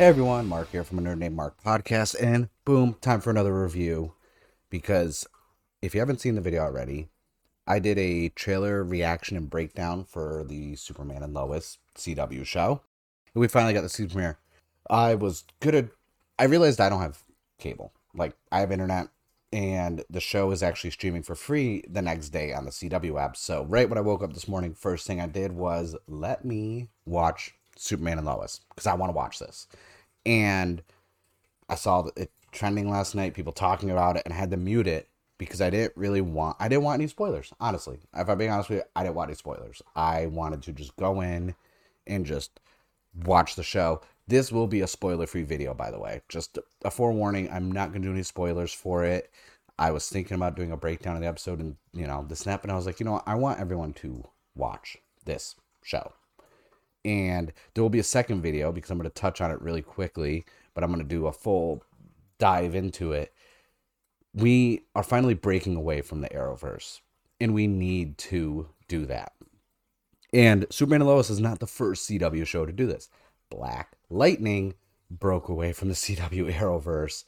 Hey everyone, Mark here from a Nerd Named Mark podcast, and boom, time for another review. Because if you haven't seen the video already, I did a trailer reaction and breakdown for the Superman and Lois CW show. And we finally got the season premiere. I was good at, I realized I don't have cable. Like, I have internet, and the show is actually streaming for free the next day on the CW app. So, right when I woke up this morning, first thing I did was let me watch Superman and Lois because I want to watch this. And I saw it trending last night, people talking about it, and I had to mute it because I didn't really want I didn't want any spoilers, honestly. If I'm being honest with you, I didn't want any spoilers. I wanted to just go in and just watch the show. This will be a spoiler-free video, by the way. Just a forewarning, I'm not gonna do any spoilers for it. I was thinking about doing a breakdown of the episode and you know, the snap, and I was like, you know what, I want everyone to watch this show and there will be a second video because I'm going to touch on it really quickly, but I'm going to do a full dive into it. We are finally breaking away from the Arrowverse, and we need to do that. And Superman and Lois is not the first CW show to do this. Black Lightning broke away from the CW Arrowverse,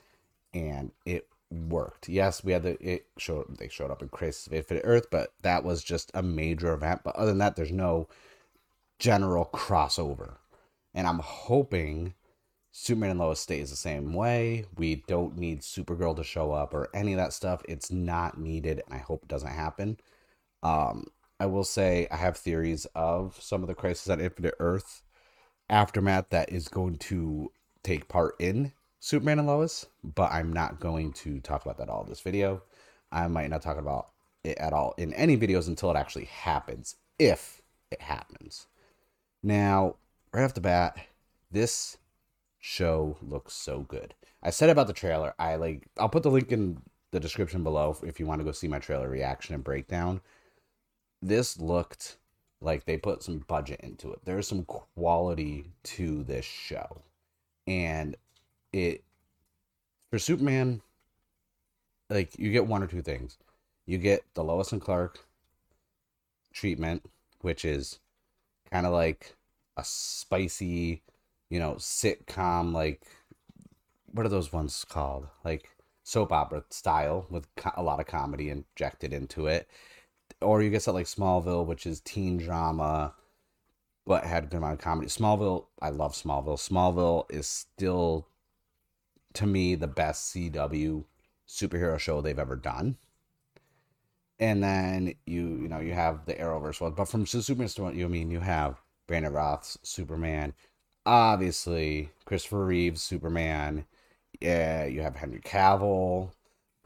and it worked. Yes, we had the it showed they showed up in Crisis of Infinite Earth, but that was just a major event. But other than that, there's no general crossover. And I'm hoping Superman and Lois stays the same way. We don't need Supergirl to show up or any of that stuff. It's not needed, and I hope it doesn't happen. Um, I will say I have theories of some of the Crisis on Infinite Earth aftermath that is going to take part in Superman and Lois, but I'm not going to talk about that all this video. I might not talk about it at all in any videos until it actually happens, if it happens. Now, right off the bat, this show looks so good. I said about the trailer, I like I'll put the link in the description below if you want to go see my trailer reaction and breakdown. This looked like they put some budget into it. There's some quality to this show. And it for Superman like you get one or two things. You get the Lois and Clark treatment, which is kind of like a spicy, you know, sitcom like what are those ones called? Like soap opera style with co- a lot of comedy injected into it. Or you get something like Smallville, which is teen drama, but had a good amount of comedy. Smallville, I love Smallville. Smallville is still, to me, the best CW superhero show they've ever done and then you you know you have the Arrowverse one. But from Superman, you mean you have Brandon Roth's Superman, obviously Christopher Reeve's Superman. Yeah, you have Henry Cavill,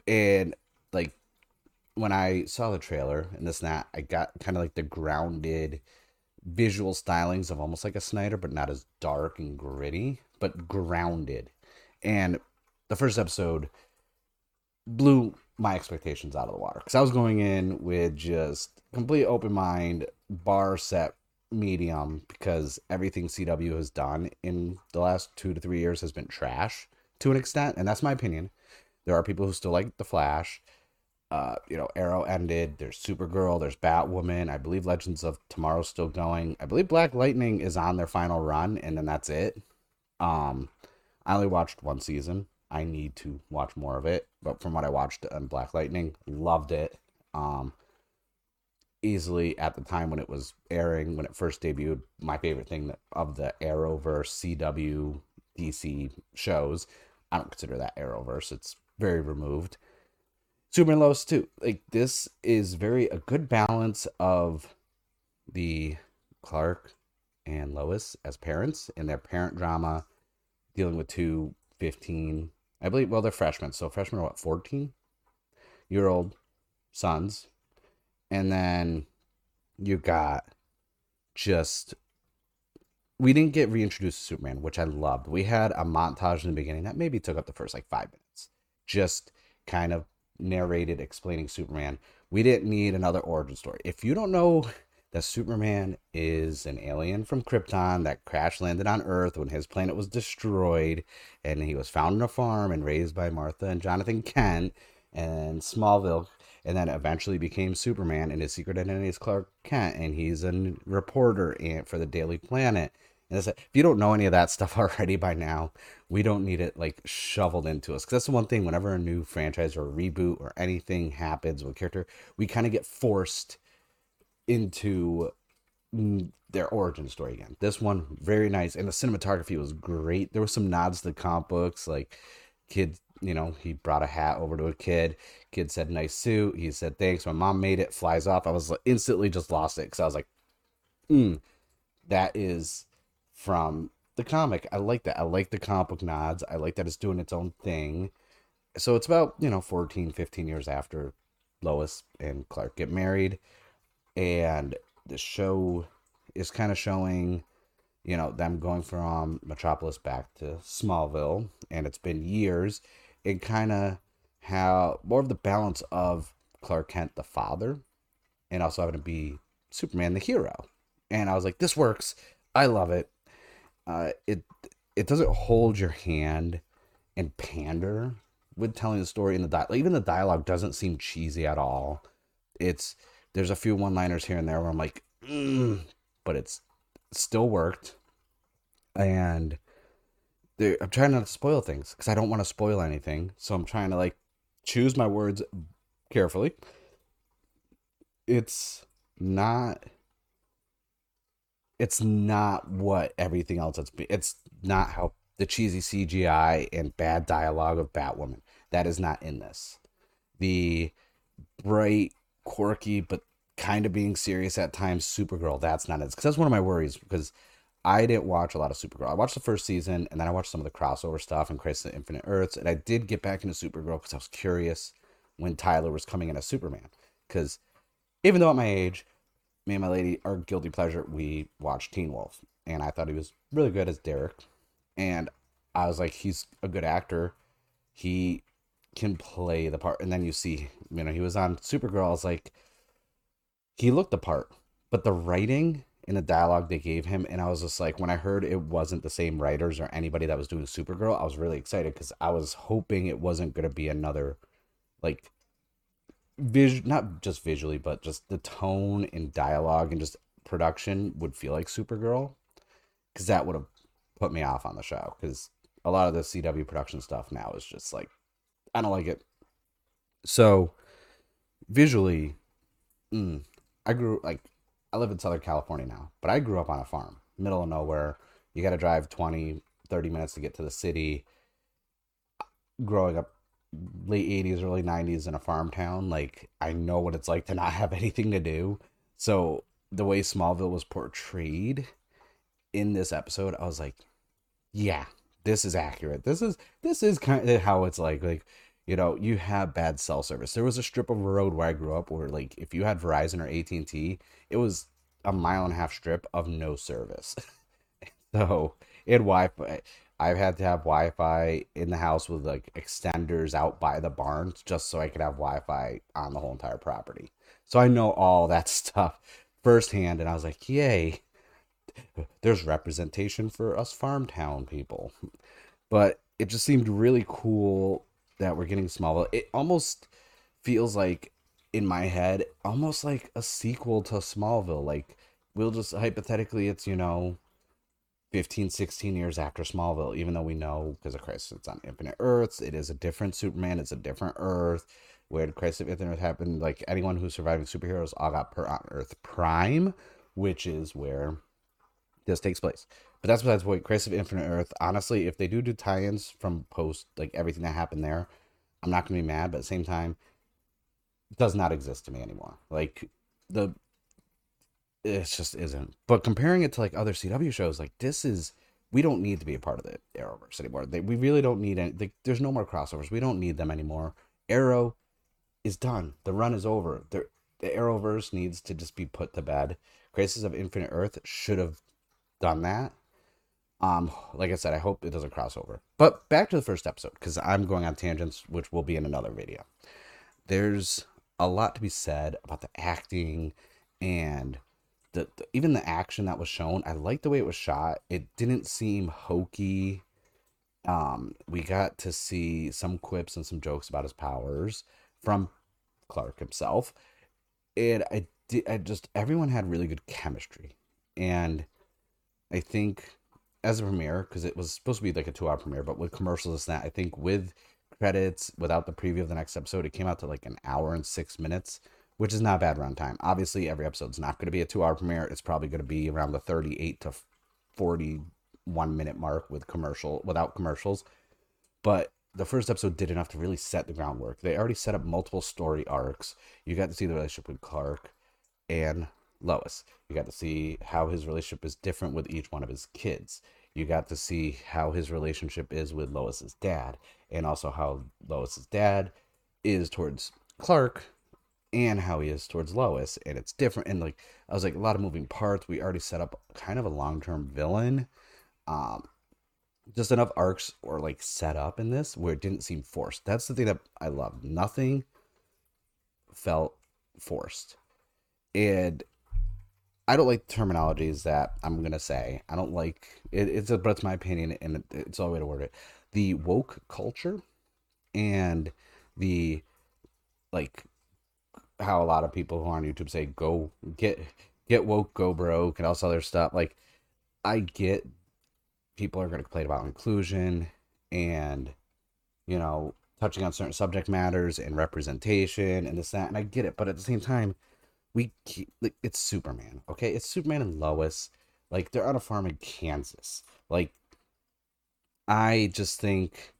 and like when I saw the trailer and this and that, I got kind of like the grounded visual stylings of almost like a Snyder, but not as dark and gritty, but grounded. And the first episode blew my expectations out of the water because I was going in with just complete open mind, bar set medium because everything CW has done in the last two to three years has been trash to an extent, and that's my opinion. There are people who still like the Flash. Uh, you know, Arrow ended. There's Supergirl. There's Batwoman. I believe Legends of Tomorrow's still going. I believe Black Lightning is on their final run, and then that's it. Um, I only watched one season. I need to watch more of it. But from what I watched on Black Lightning, loved it. Um, easily at the time when it was airing, when it first debuted, my favorite thing of the Arrowverse CW DC shows. I don't consider that Arrowverse. It's very removed. Superman Lois too. Like this is very a good balance of the Clark and Lois as parents and their parent drama, dealing with two 15 I believe, well, they're freshmen. So freshmen are what, 14 year old sons. And then you got just, we didn't get reintroduced to Superman, which I loved. We had a montage in the beginning that maybe took up the first like five minutes, just kind of narrated explaining Superman. We didn't need another origin story. If you don't know that Superman is an alien from Krypton that crash landed on Earth when his planet was destroyed, and he was found on a farm and raised by Martha and Jonathan Kent and Smallville, and then eventually became Superman. And his secret identity is Clark Kent, and he's a reporter for the Daily Planet. And if you don't know any of that stuff already by now, we don't need it like shoveled into us. Because that's the one thing. Whenever a new franchise or reboot or anything happens with a character, we kind of get forced into their origin story again. This one very nice, and the cinematography was great. There were some nods to the comic books, like kid. You know, he brought a hat over to a kid. Kid said, "Nice suit." He said, "Thanks." My mom made it. Flies off. I was instantly just lost it because I was like, "Hmm, that is from the comic. I like that. I like the comic book nods. I like that it's doing its own thing. So it's about, you know, 14, 15 years after Lois and Clark get married. And the show is kind of showing, you know, them going from Metropolis back to Smallville. And it's been years. And kind of how more of the balance of Clark Kent, the father, and also having to be Superman, the hero. And I was like, this works. I love it uh, it it doesn't hold your hand and pander with telling the story in the dialogue. Even the dialogue doesn't seem cheesy at all. It's there's a few one-liners here and there where I'm like, mm, but it's still worked, and I'm trying not to spoil things because I don't want to spoil anything. So I'm trying to like choose my words carefully. It's not it's not what everything else that's it's not how the cheesy CGI and bad dialogue of Batwoman. That is not in this. The bright, quirky, but kind of being serious at times Supergirl, that's not it. Because that's one of my worries because I didn't watch a lot of Supergirl. I watched the first season and then I watched some of the crossover stuff and Crisis of Infinite Earths. And I did get back into Supergirl because I was curious when Tyler was coming in as Superman. Because even though at my age, me and my lady, our guilty pleasure, we watched Teen Wolf, and I thought he was really good as Derek, and I was like, he's a good actor, he can play the part. And then you see, you know, he was on Supergirl. I was like, he looked the part, but the writing and the dialogue they gave him, and I was just like, when I heard it wasn't the same writers or anybody that was doing Supergirl, I was really excited because I was hoping it wasn't going to be another like vis not just visually, but just the tone and dialogue and just production would feel like Supergirl, because that would have put me off on the show. Because a lot of the CW production stuff now is just like, I don't like it. So, visually, mm, I grew like I live in Southern California now, but I grew up on a farm, middle of nowhere. You got to drive 20, 30 minutes to get to the city. Growing up late 80s early 90s in a farm town like i know what it's like to not have anything to do so the way smallville was portrayed in this episode i was like yeah this is accurate this is this is kind of how it's like like you know you have bad cell service there was a strip of road where i grew up where like if you had verizon or at&t it was a mile and a half strip of no service so it wi-fi I've had to have Wi Fi in the house with like extenders out by the barns just so I could have Wi Fi on the whole entire property. So I know all that stuff firsthand. And I was like, yay, there's representation for us farm town people. But it just seemed really cool that we're getting Smallville. It almost feels like, in my head, almost like a sequel to Smallville. Like, we'll just hypothetically, it's, you know, 15, 16 years after Smallville, even though we know because of Crisis it's on Infinite Earths, it is a different Superman, it's a different Earth. Where did Crisis of Infinite Earth happen? Like anyone who's surviving superheroes all got put on Earth Prime, which is where this takes place. But that's besides the point. Crisis of Infinite Earth, honestly, if they do do tie-ins from post, like everything that happened there, I'm not gonna be mad. But at the same time, does not exist to me anymore. Like the it just isn't. But comparing it to like other CW shows, like this is we don't need to be a part of the Arrowverse anymore. They, we really don't need any. Like, there's no more crossovers. We don't need them anymore. Arrow is done. The run is over. The, the Arrowverse needs to just be put to bed. Crisis of Infinite Earth should have done that. Um, like I said, I hope it doesn't cross over. But back to the first episode because I'm going on tangents, which will be in another video. There's a lot to be said about the acting and the, the, even the action that was shown, I liked the way it was shot. It didn't seem hokey. Um, we got to see some quips and some jokes about his powers from Clark himself. And I did, I just everyone had really good chemistry, and I think as a premiere, because it was supposed to be like a two hour premiere, but with commercials and that, I think with credits, without the preview of the next episode, it came out to like an hour and six minutes, which is not bad runtime. Obviously, every episode's not going to be a two hour premiere. It's probably going to be around the 38 to 41 minute mark with commercial, without commercials. But the first episode did enough to really set the groundwork. They already set up multiple story arcs. You got to see the relationship with Clark and Lois. You got to see how his relationship is different with each one of his kids. You got to see how his relationship is with Lois's dad, and also how Lois's dad is towards Clark and how he is towards Lois. And it's different. And like, I was like, a lot of moving parts. We already set up kind of a long term villain. Um, just enough arcs or like set up in this where it didn't seem forced. That's the thing that I love. Nothing felt forced. And I don't like terminologies that I'm gonna say. I don't like it, it's a, but it's my opinion, and it, it's all way to word it. The woke culture and the like how a lot of people who are on YouTube say go get get woke, go broke, and all this other stuff. Like I get people are to complain about inclusion and you know touching on certain subject matters and representation and this that, and I get it, but at the same time, we like it's Superman, okay? It's Superman and Lois. Like they're on a farm in Kansas. Like I just think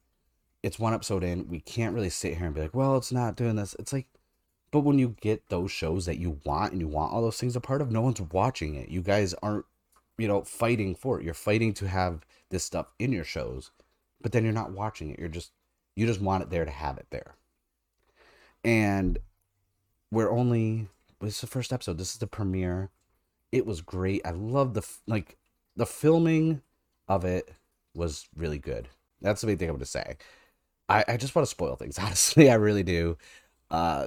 it's one episode in. We can't really sit here and be like, well, it's not doing this. It's like but when you get those shows that you want and you want all those things a part of, no one's watching it. You guys aren't, you know, fighting for it. You're fighting to have this stuff in your shows, but then you're not watching it. You're just you just want it there to have it there. And we're only is the first episode. This is the premiere. It was great. I love the like the filming of it was really good. That's the main thing I'm gonna say. I, I just want to spoil things, honestly. I really do. Uh,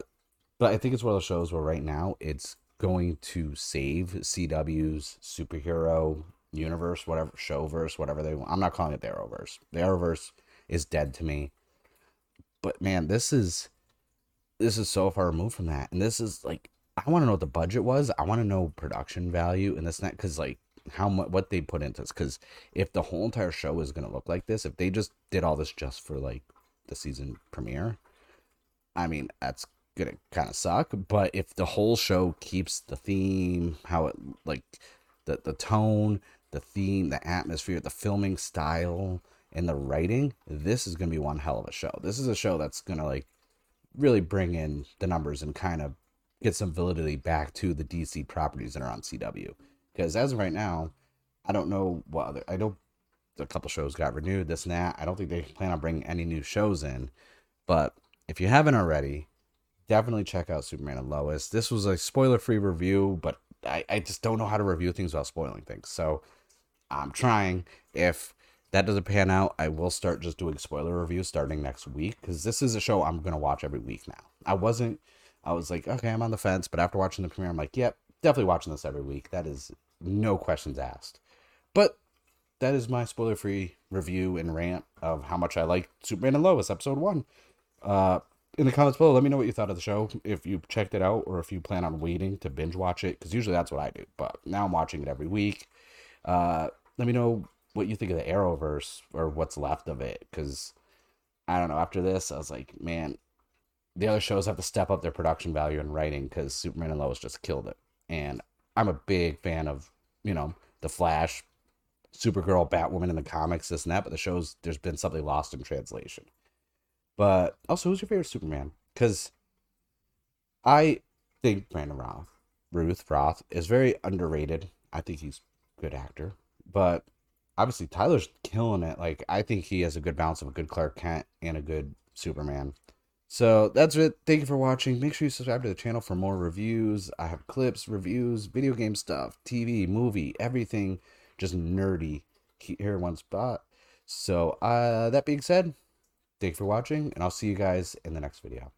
but I think it's one of those shows where right now it's going to save CW's superhero universe, whatever showverse, whatever they want. I'm not calling it the Arrowverse. The Arrowverse is dead to me. But man, this is this is so far removed from that. And this is like I want to know what the budget was. I want to know production value and this net because like how much what they put into this. Because if the whole entire show is gonna look like this, if they just did all this just for like the season premiere, I mean that's gonna kind of suck. But if the whole show keeps the theme, how it like the the tone, the theme, the atmosphere, the filming style, and the writing, this is gonna be one hell of a show. This is a show that's gonna like really bring in the numbers and kind of get some validity back to the DC properties that are on CW. Because as of right now, I don't know what other I know a couple shows got renewed, this and that. I don't think they plan on bringing any new shows in. But if you haven't already, definitely check out Superman and Lois. This was a spoiler free review, but I, I just don't know how to review things without spoiling things. So I'm trying. If that doesn't pan out, I will start just doing spoiler reviews starting next week because this is a show I'm going to watch every week now. I wasn't, I was like, okay, I'm on the fence, but after watching the premiere, I'm like, yep, definitely watching this every week. That is no questions asked. But that is my spoiler free review and rant of how much I like Superman and Lois episode one. Uh, in the comments below, let me know what you thought of the show. If you checked it out or if you plan on waiting to binge watch it, because usually that's what I do. But now I'm watching it every week. Uh, let me know what you think of the Arrowverse or what's left of it. Because I don't know. After this, I was like, man, the other shows have to step up their production value and writing because Superman and Lois just killed it. And I'm a big fan of, you know, The Flash, Supergirl, Batwoman in the comics, this and that. But the shows, there's been something lost in translation. But also, who's your favorite Superman? Because I think Brandon Roth, Ruth Roth, is very underrated. I think he's a good actor, but obviously Tyler's killing it. Like I think he has a good balance of a good Clark Kent and a good Superman. So that's it. Thank you for watching. Make sure you subscribe to the channel for more reviews. I have clips, reviews, video game stuff, TV, movie, everything just nerdy here in one spot. So uh, that being said, Thank you for watching, and I'll see you guys in the next video.